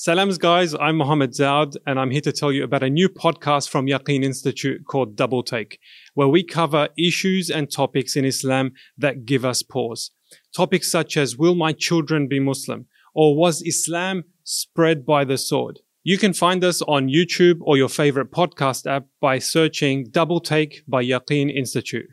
Salams, guys. I'm Mohammed Zaud, and I'm here to tell you about a new podcast from Yaqeen Institute called Double Take, where we cover issues and topics in Islam that give us pause. Topics such as Will my children be Muslim? Or was Islam spread by the sword? You can find us on YouTube or your favorite podcast app by searching Double Take by Yaqeen Institute.